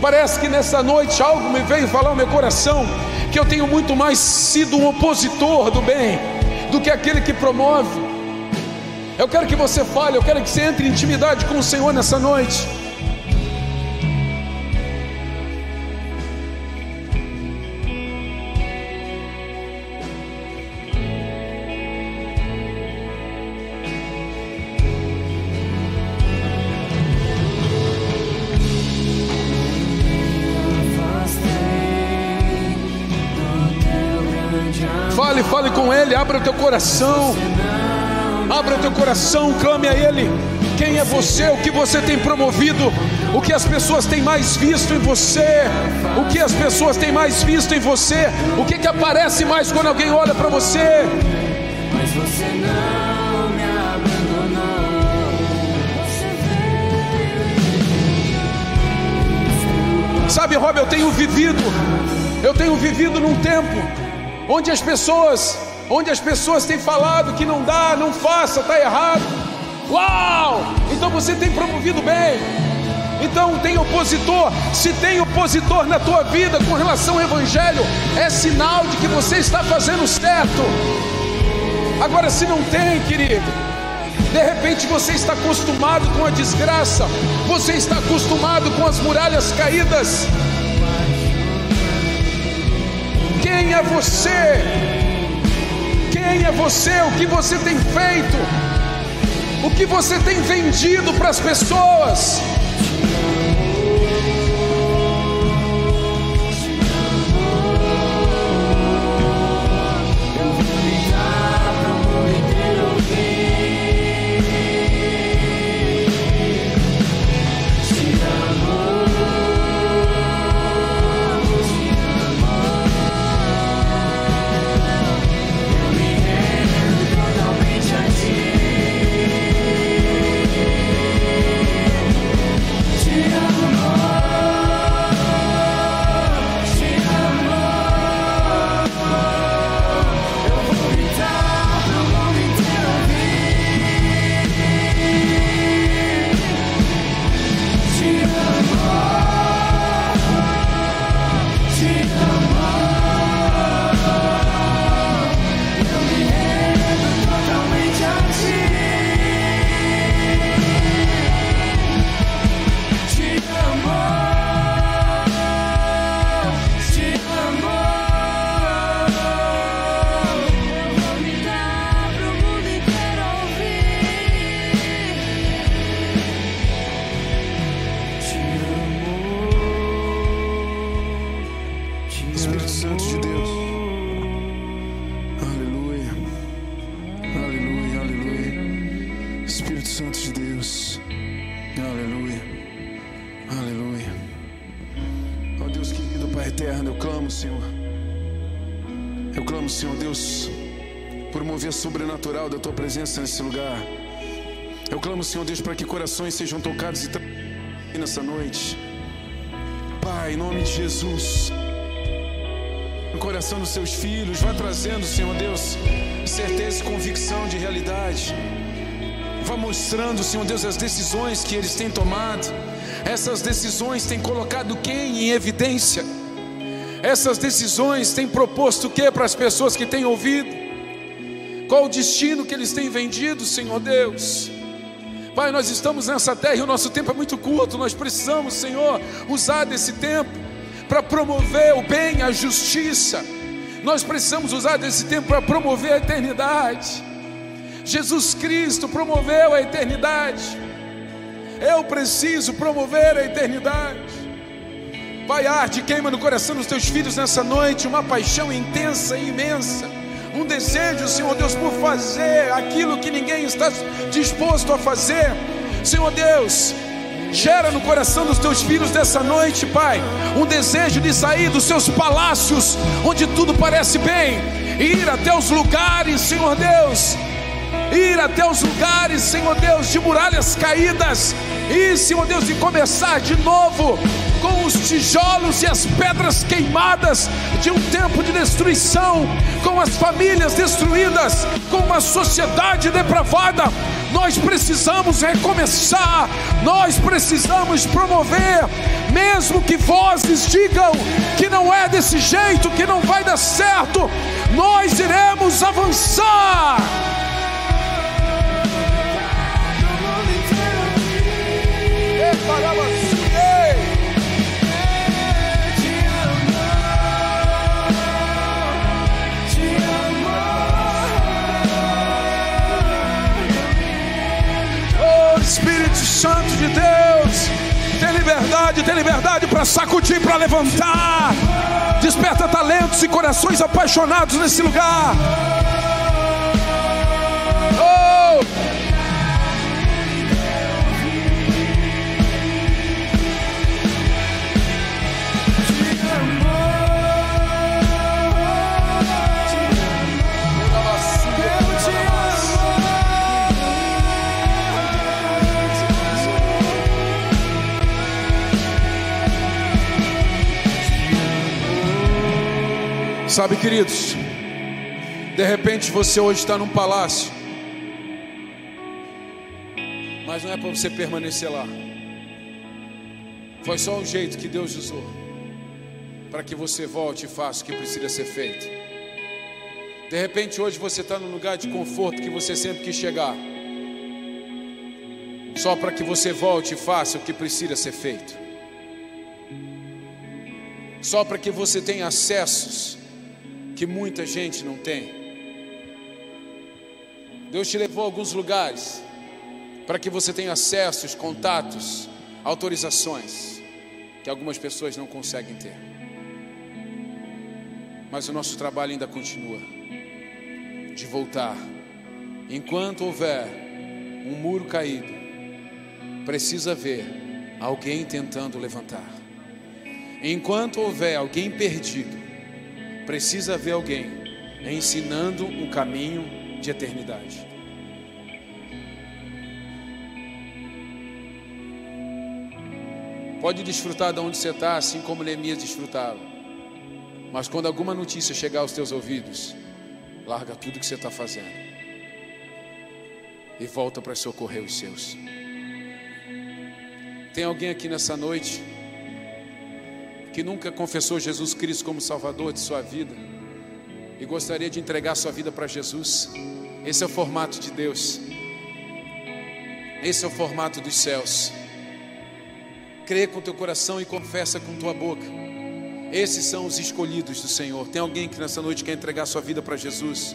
[SPEAKER 1] parece que nessa noite algo me veio falar no meu coração que eu tenho muito mais sido um opositor do bem do que aquele que promove. Eu quero que você fale, eu quero que você entre em intimidade com o Senhor nessa noite. Ele, abra o teu coração, abra o teu coração, clame a Ele. Quem é você? O que você tem promovido? O que as pessoas têm mais visto em você? O que as pessoas têm mais visto em você? O que, que aparece mais quando alguém olha para você? Mas você não me abandonou. Sabe, Rob, eu tenho vivido, eu tenho vivido num tempo onde as pessoas, onde as pessoas têm falado que não dá, não faça, está errado. Uau! Então você tem promovido bem. Então tem opositor. Se tem opositor na tua vida com relação ao Evangelho, é sinal de que você está fazendo certo. Agora, se não tem, querido, De repente você está acostumado com a desgraça, você está acostumado com as muralhas caídas. Quem é você? Quem é você? O que você tem feito? O que você tem vendido para as pessoas? Que corações sejam tocados e nessa noite. Pai, em nome de Jesus, no coração dos seus filhos, vá trazendo, Senhor Deus, certeza e convicção de realidade. Vá mostrando, Senhor Deus, as decisões que eles têm tomado. Essas decisões têm colocado quem em evidência? Essas decisões têm proposto o que para as pessoas que têm ouvido? Qual o destino que eles têm vendido, Senhor Deus? Pai, nós estamos nessa terra e o nosso tempo é muito curto. Nós precisamos, Senhor, usar desse tempo para promover o bem, a justiça. Nós precisamos usar desse tempo para promover a eternidade. Jesus Cristo promoveu a eternidade. Eu preciso promover a eternidade. Pai, arde, queima no coração dos teus filhos nessa noite uma paixão intensa e imensa um desejo, Senhor Deus, por fazer aquilo que ninguém está disposto a fazer. Senhor Deus, gera no coração dos teus filhos dessa noite, Pai, um desejo de sair dos seus palácios, onde tudo parece bem, e ir até os lugares, Senhor Deus, ir até os lugares, Senhor Deus, de muralhas caídas, e, Senhor Deus, e começar de novo com os tijolos e as pedras queimadas de um tempo de destruição, com as famílias destruídas, com uma sociedade depravada. Nós precisamos recomeçar, nós precisamos promover, mesmo que vozes digam que não é desse jeito, que não vai dar certo, nós iremos avançar. Tem liberdade para sacudir, para levantar. Desperta talentos e corações apaixonados nesse lugar. Sabe, queridos, de repente você hoje está num palácio, mas não é para você permanecer lá. Foi só um jeito que Deus usou para que você volte e faça o que precisa ser feito. De repente hoje você está num lugar de conforto que você sempre quis chegar, só para que você volte e faça o que precisa ser feito, só para que você tenha acessos que muita gente não tem. Deus te levou a alguns lugares para que você tenha acessos, contatos, autorizações que algumas pessoas não conseguem ter. Mas o nosso trabalho ainda continua de voltar. Enquanto houver um muro caído, precisa ver alguém tentando levantar. Enquanto houver alguém perdido, precisa ver alguém ensinando um caminho de eternidade. Pode desfrutar de onde você está, assim como Neemias desfrutava. Mas quando alguma notícia chegar aos teus ouvidos, larga tudo que você está fazendo e volta para socorrer os seus. Tem alguém aqui nessa noite que nunca confessou Jesus Cristo como Salvador de sua vida e gostaria de entregar sua vida para Jesus? Esse é o formato de Deus. Esse é o formato dos céus. Crê com teu coração e confessa com tua boca. Esses são os escolhidos do Senhor. Tem alguém que nessa noite quer entregar sua vida para Jesus?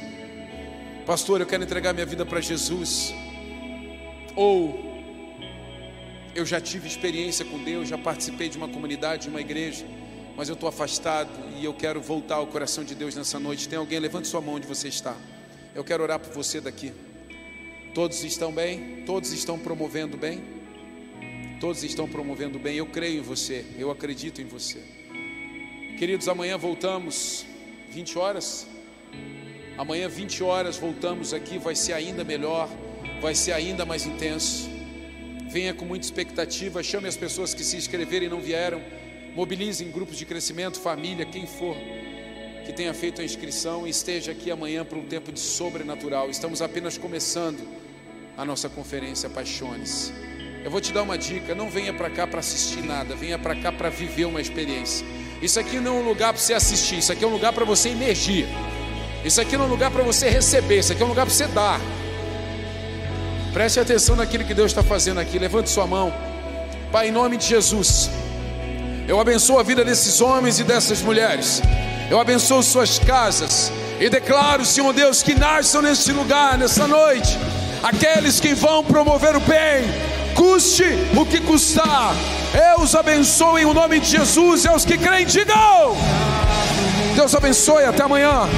[SPEAKER 1] Pastor, eu quero entregar minha vida para Jesus. Ou eu já tive experiência com Deus, já participei de uma comunidade, de uma igreja, mas eu estou afastado e eu quero voltar ao coração de Deus nessa noite. Tem alguém? Levante sua mão onde você está. Eu quero orar por você daqui. Todos estão bem? Todos estão promovendo bem? Todos estão promovendo bem. Eu creio em você, eu acredito em você. Queridos, amanhã voltamos, 20 horas. Amanhã, 20 horas, voltamos aqui. Vai ser ainda melhor, vai ser ainda mais intenso. Venha com muita expectativa, chame as pessoas que se inscreveram e não vieram. Mobilize em grupos de crescimento, família, quem for que tenha feito a inscrição e esteja aqui amanhã para um tempo de sobrenatural. Estamos apenas começando a nossa conferência Paixões. Eu vou te dar uma dica: não venha para cá para assistir nada, venha para cá para viver uma experiência. Isso aqui não é um lugar para você assistir, isso aqui é um lugar para você emergir. Isso aqui não é um lugar para você receber, isso aqui é um lugar para você dar. Preste atenção naquilo que Deus está fazendo aqui. Levante sua mão. Pai, em nome de Jesus. Eu abençoo a vida desses homens e dessas mulheres. Eu abençoo suas casas. E declaro, Senhor Deus, que nasçam neste lugar, nessa noite. Aqueles que vão promover o bem, custe o que custar. Eu os abençoo em o nome de Jesus. E aos que creem, digam. Deus abençoe. Até amanhã.